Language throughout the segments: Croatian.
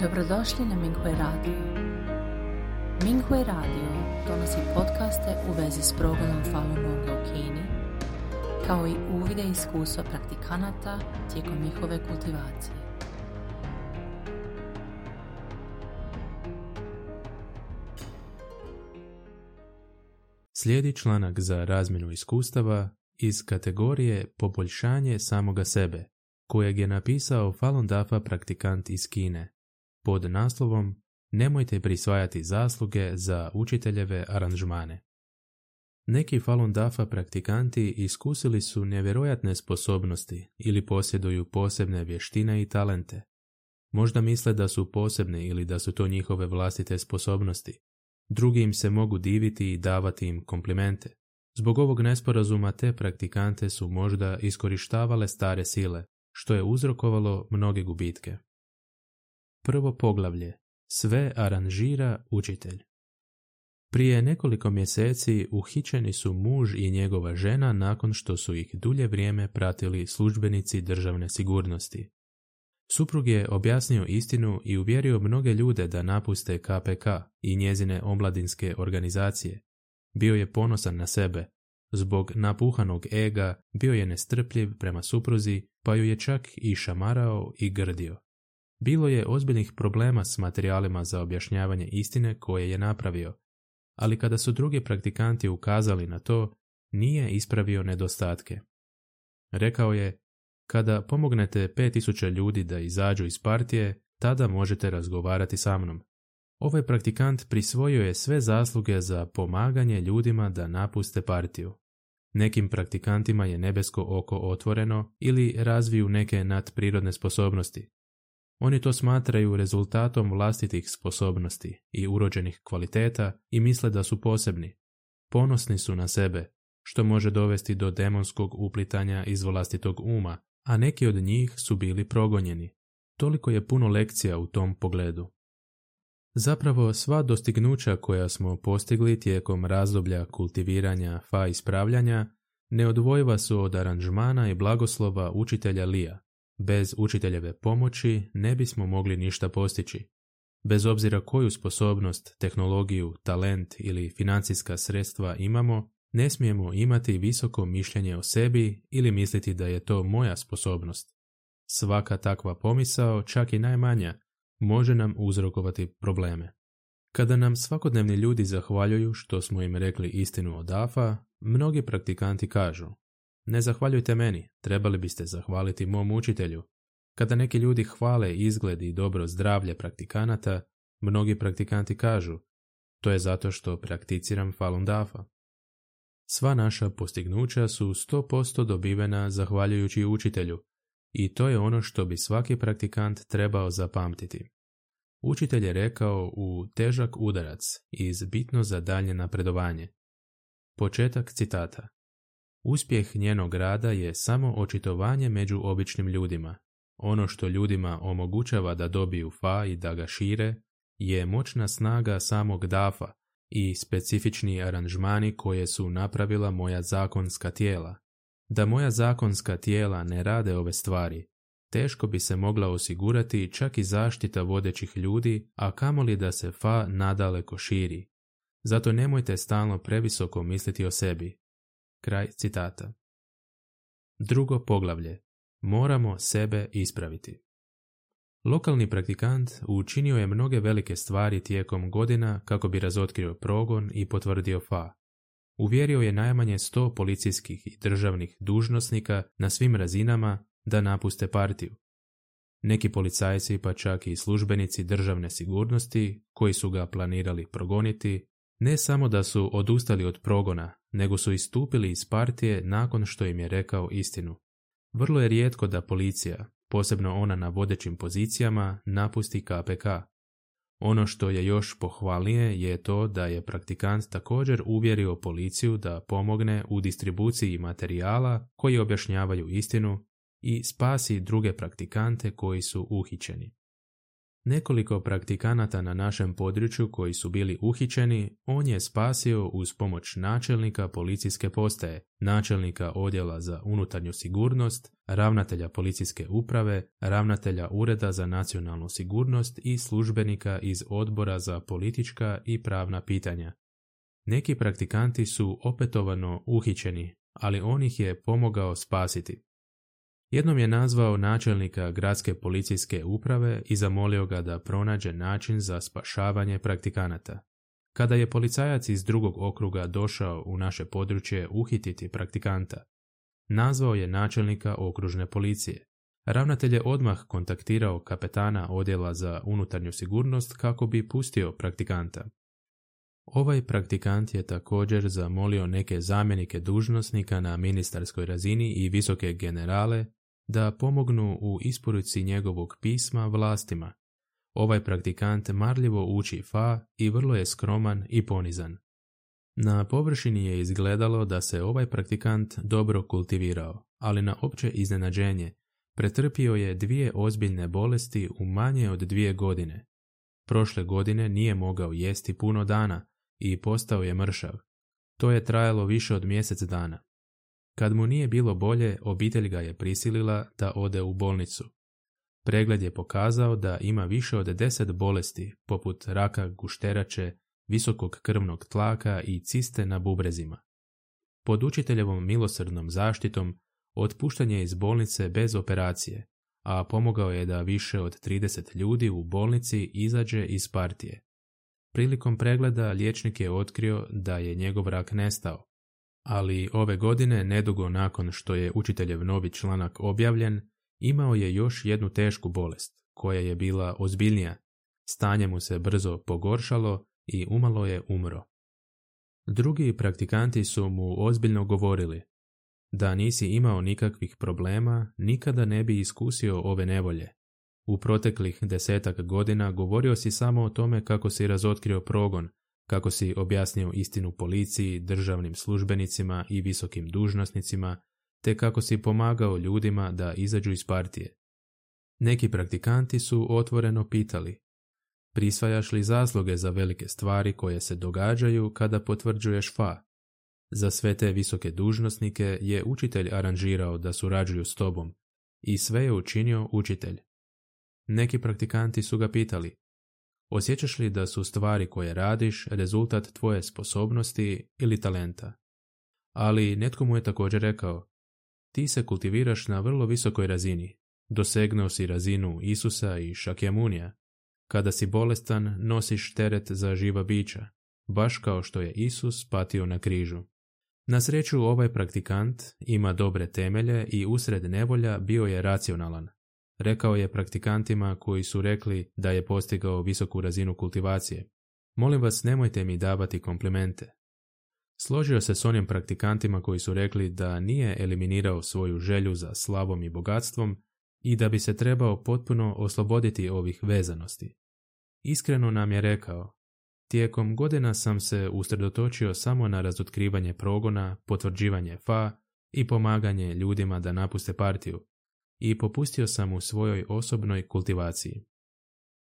Dobrodošli na Minghui Radio. Minghui Radio donosi podcaste u vezi s progledom Falun Gonga u Kini, kao i uvide iskustva praktikanata tijekom njihove kultivacije. Slijedi članak za razmjenu iskustava iz kategorije Poboljšanje samoga sebe, kojeg je napisao Falun Dafa praktikant iz Kine, pod naslovom Nemojte prisvajati zasluge za učiteljeve aranžmane. Neki Falun Dafa praktikanti iskusili su nevjerojatne sposobnosti ili posjeduju posebne vještine i talente. Možda misle da su posebne ili da su to njihove vlastite sposobnosti. Drugi im se mogu diviti i davati im komplimente. Zbog ovog nesporazuma te praktikante su možda iskorištavale stare sile, što je uzrokovalo mnoge gubitke. Prvo poglavlje. Sve aranžira učitelj. Prije nekoliko mjeseci uhićeni su muž i njegova žena nakon što su ih dulje vrijeme pratili službenici državne sigurnosti. Suprug je objasnio istinu i uvjerio mnoge ljude da napuste KPK i njezine omladinske organizacije. Bio je ponosan na sebe. Zbog napuhanog ega bio je nestrpljiv prema supruzi, pa ju je čak i šamarao i grdio. Bilo je ozbiljnih problema s materijalima za objašnjavanje istine koje je napravio, ali kada su drugi praktikanti ukazali na to, nije ispravio nedostatke. Rekao je, kada pomognete 5000 ljudi da izađu iz partije, tada možete razgovarati sa mnom. Ovaj praktikant prisvojio je sve zasluge za pomaganje ljudima da napuste partiju. Nekim praktikantima je nebesko oko otvoreno ili razviju neke nadprirodne sposobnosti. Oni to smatraju rezultatom vlastitih sposobnosti i urođenih kvaliteta i misle da su posebni. Ponosni su na sebe, što može dovesti do demonskog uplitanja iz vlastitog uma, a neki od njih su bili progonjeni. Toliko je puno lekcija u tom pogledu. Zapravo sva dostignuća koja smo postigli tijekom razdoblja kultiviranja fa ispravljanja neodvojiva su od aranžmana i blagoslova učitelja Lija. Bez učiteljeve pomoći ne bismo mogli ništa postići. Bez obzira koju sposobnost, tehnologiju, talent ili financijska sredstva imamo, ne smijemo imati visoko mišljenje o sebi ili misliti da je to moja sposobnost. Svaka takva pomisao, čak i najmanja, može nam uzrokovati probleme. Kada nam svakodnevni ljudi zahvaljuju što smo im rekli istinu od AFA, mnogi praktikanti kažu Ne zahvaljujte meni, trebali biste zahvaliti mom učitelju. Kada neki ljudi hvale izgled i dobro zdravlje praktikanata, mnogi praktikanti kažu To je zato što prakticiram Falun Dafa. Sva naša postignuća su 100% dobivena zahvaljujući učitelju i to je ono što bi svaki praktikant trebao zapamtiti. Učitelj je rekao u težak udarac iz bitno za dalje napredovanje. Početak citata. Uspjeh njenog rada je samo očitovanje među običnim ljudima. Ono što ljudima omogućava da dobiju fa i da ga šire je moćna snaga samog dafa i specifični aranžmani koje su napravila moja zakonska tijela. Da moja zakonska tijela ne rade ove stvari, teško bi se mogla osigurati čak i zaštita vodećih ljudi, a kamoli da se fa nadaleko širi. Zato nemojte stalno previsoko misliti o sebi. Kraj citata. Drugo poglavlje. Moramo sebe ispraviti. Lokalni praktikant učinio je mnoge velike stvari tijekom godina kako bi razotkrio progon i potvrdio fa. Uvjerio je najmanje sto policijskih i državnih dužnosnika na svim razinama da napuste partiju. Neki policajci pa čak i službenici državne sigurnosti koji su ga planirali progoniti, ne samo da su odustali od progona, nego su istupili iz partije nakon što im je rekao istinu. Vrlo je rijetko da policija, posebno ona na vodećim pozicijama, napusti KPK. Ono što je još pohvalnije je to da je praktikant također uvjerio policiju da pomogne u distribuciji materijala koji objašnjavaju istinu i spasi druge praktikante koji su uhićeni. Nekoliko praktikanata na našem području koji su bili uhićeni, on je spasio uz pomoć načelnika policijske postaje, načelnika odjela za unutarnju sigurnost, ravnatelja policijske uprave, ravnatelja Ureda za nacionalnu sigurnost i službenika iz odbora za politička i pravna pitanja. Neki praktikanti su opetovano uhićeni, ali on ih je pomogao spasiti. Jednom je nazvao načelnika gradske policijske uprave i zamolio ga da pronađe način za spašavanje praktikanata. Kada je policajac iz drugog okruga došao u naše područje uhititi praktikanta, nazvao je načelnika okružne policije. Ravnatelj je odmah kontaktirao kapetana odjela za unutarnju sigurnost kako bi pustio praktikanta. Ovaj praktikant je također zamolio neke zamjenike dužnosnika na ministarskoj razini i visoke generale da pomognu u isporuci njegovog pisma vlastima. Ovaj praktikant marljivo uči fa i vrlo je skroman i ponizan. Na površini je izgledalo da se ovaj praktikant dobro kultivirao, ali na opće iznenađenje pretrpio je dvije ozbiljne bolesti u manje od dvije godine. Prošle godine nije mogao jesti puno dana i postao je mršav. To je trajalo više od mjesec dana. Kad mu nije bilo bolje, obitelj ga je prisilila da ode u bolnicu. Pregled je pokazao da ima više od deset bolesti, poput raka gušterače, visokog krvnog tlaka i ciste na bubrezima. Pod učiteljevom milosrdnom zaštitom otpušten je iz bolnice bez operacije, a pomogao je da više od 30 ljudi u bolnici izađe iz partije. Prilikom pregleda liječnik je otkrio da je njegov rak nestao, ali ove godine, nedugo nakon što je učiteljev novi članak objavljen, imao je još jednu tešku bolest, koja je bila ozbiljnija. Stanje mu se brzo pogoršalo i umalo je umro. Drugi praktikanti su mu ozbiljno govorili da nisi imao nikakvih problema, nikada ne bi iskusio ove nevolje. U proteklih desetak godina govorio si samo o tome kako si razotkrio progon, kako si objasnio istinu policiji, državnim službenicima i visokim dužnosnicima, te kako si pomagao ljudima da izađu iz partije. Neki praktikanti su otvoreno pitali, prisvajaš li zasluge za velike stvari koje se događaju kada potvrđuješ fa? Za sve te visoke dužnosnike je učitelj aranžirao da surađuju s tobom i sve je učinio učitelj. Neki praktikanti su ga pitali, Osjećaš li da su stvari koje radiš rezultat tvoje sposobnosti ili talenta? Ali netko mu je također rekao, ti se kultiviraš na vrlo visokoj razini, dosegnuo si razinu Isusa i Šakjamunija. Kada si bolestan, nosiš teret za živa bića, baš kao što je Isus patio na križu. Na sreću ovaj praktikant ima dobre temelje i usred nevolja bio je racionalan, Rekao je praktikantima koji su rekli da je postigao visoku razinu kultivacije. Molim vas, nemojte mi davati komplimente. Složio se s onim praktikantima koji su rekli da nije eliminirao svoju želju za slavom i bogatstvom i da bi se trebao potpuno osloboditi ovih vezanosti. Iskreno nam je rekao, tijekom godina sam se usredotočio samo na razotkrivanje progona, potvrđivanje fa i pomaganje ljudima da napuste partiju, i popustio sam u svojoj osobnoj kultivaciji.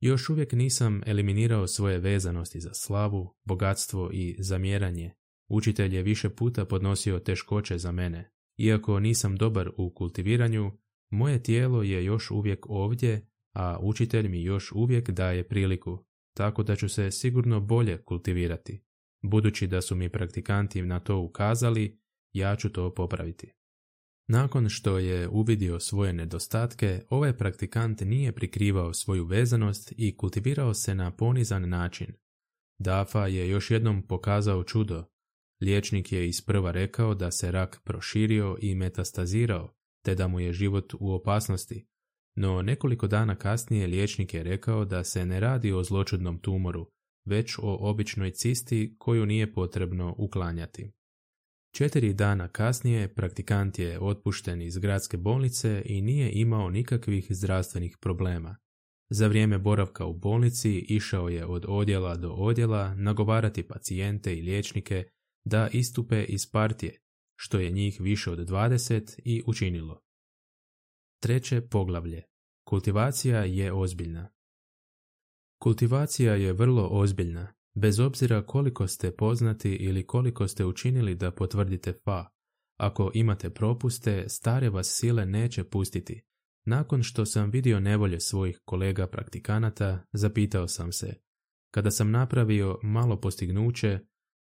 Još uvijek nisam eliminirao svoje vezanosti za slavu, bogatstvo i zamjeranje. Učitelj je više puta podnosio teškoće za mene. Iako nisam dobar u kultiviranju, moje tijelo je još uvijek ovdje, a učitelj mi još uvijek daje priliku, tako da ću se sigurno bolje kultivirati. Budući da su mi praktikanti na to ukazali, ja ću to popraviti. Nakon što je uvidio svoje nedostatke, ovaj praktikant nije prikrivao svoju vezanost i kultivirao se na ponizan način. Dafa je još jednom pokazao čudo. Liječnik je isprva rekao da se rak proširio i metastazirao, te da mu je život u opasnosti. No nekoliko dana kasnije liječnik je rekao da se ne radi o zločudnom tumoru, već o običnoj cisti koju nije potrebno uklanjati. Četiri dana kasnije praktikant je otpušten iz gradske bolnice i nije imao nikakvih zdravstvenih problema. Za vrijeme boravka u bolnici išao je od odjela do odjela nagovarati pacijente i liječnike da istupe iz partije, što je njih više od 20 i učinilo. Treće poglavlje. Kultivacija je ozbiljna. Kultivacija je vrlo ozbiljna, bez obzira koliko ste poznati ili koliko ste učinili da potvrdite fa. Ako imate propuste, stare vas sile neće pustiti. Nakon što sam vidio nevolje svojih kolega praktikanata, zapitao sam se, kada sam napravio malo postignuće,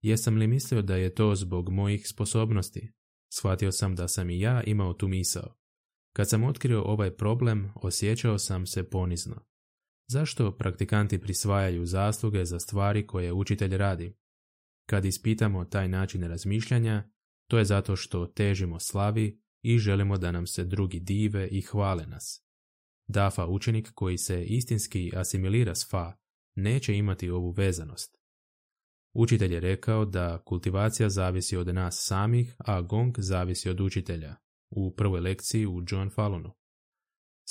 jesam li mislio da je to zbog mojih sposobnosti? Shvatio sam da sam i ja imao tu misao. Kad sam otkrio ovaj problem, osjećao sam se ponizno. Zašto praktikanti prisvajaju zasluge za stvari koje učitelj radi? Kad ispitamo taj način razmišljanja, to je zato što težimo slavi i želimo da nam se drugi dive i hvale nas. Dafa učenik koji se istinski asimilira s fa neće imati ovu vezanost. Učitelj je rekao da kultivacija zavisi od nas samih, a gong zavisi od učitelja, u prvoj lekciji u John Fallonu.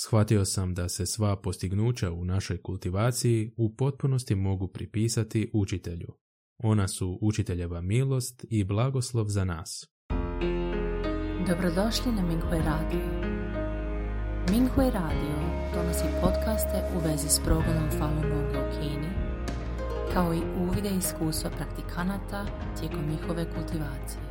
Shvatio sam da se sva postignuća u našoj kultivaciji u potpunosti mogu pripisati učitelju. Ona su učiteljeva milost i blagoslov za nas. Dobrodošli na Minghui Radio. Minghui Radio donosi podcaste u vezi s programom Falun Gonga u Kini, kao i uvide iskustva praktikanata tijekom njihove kultivacije.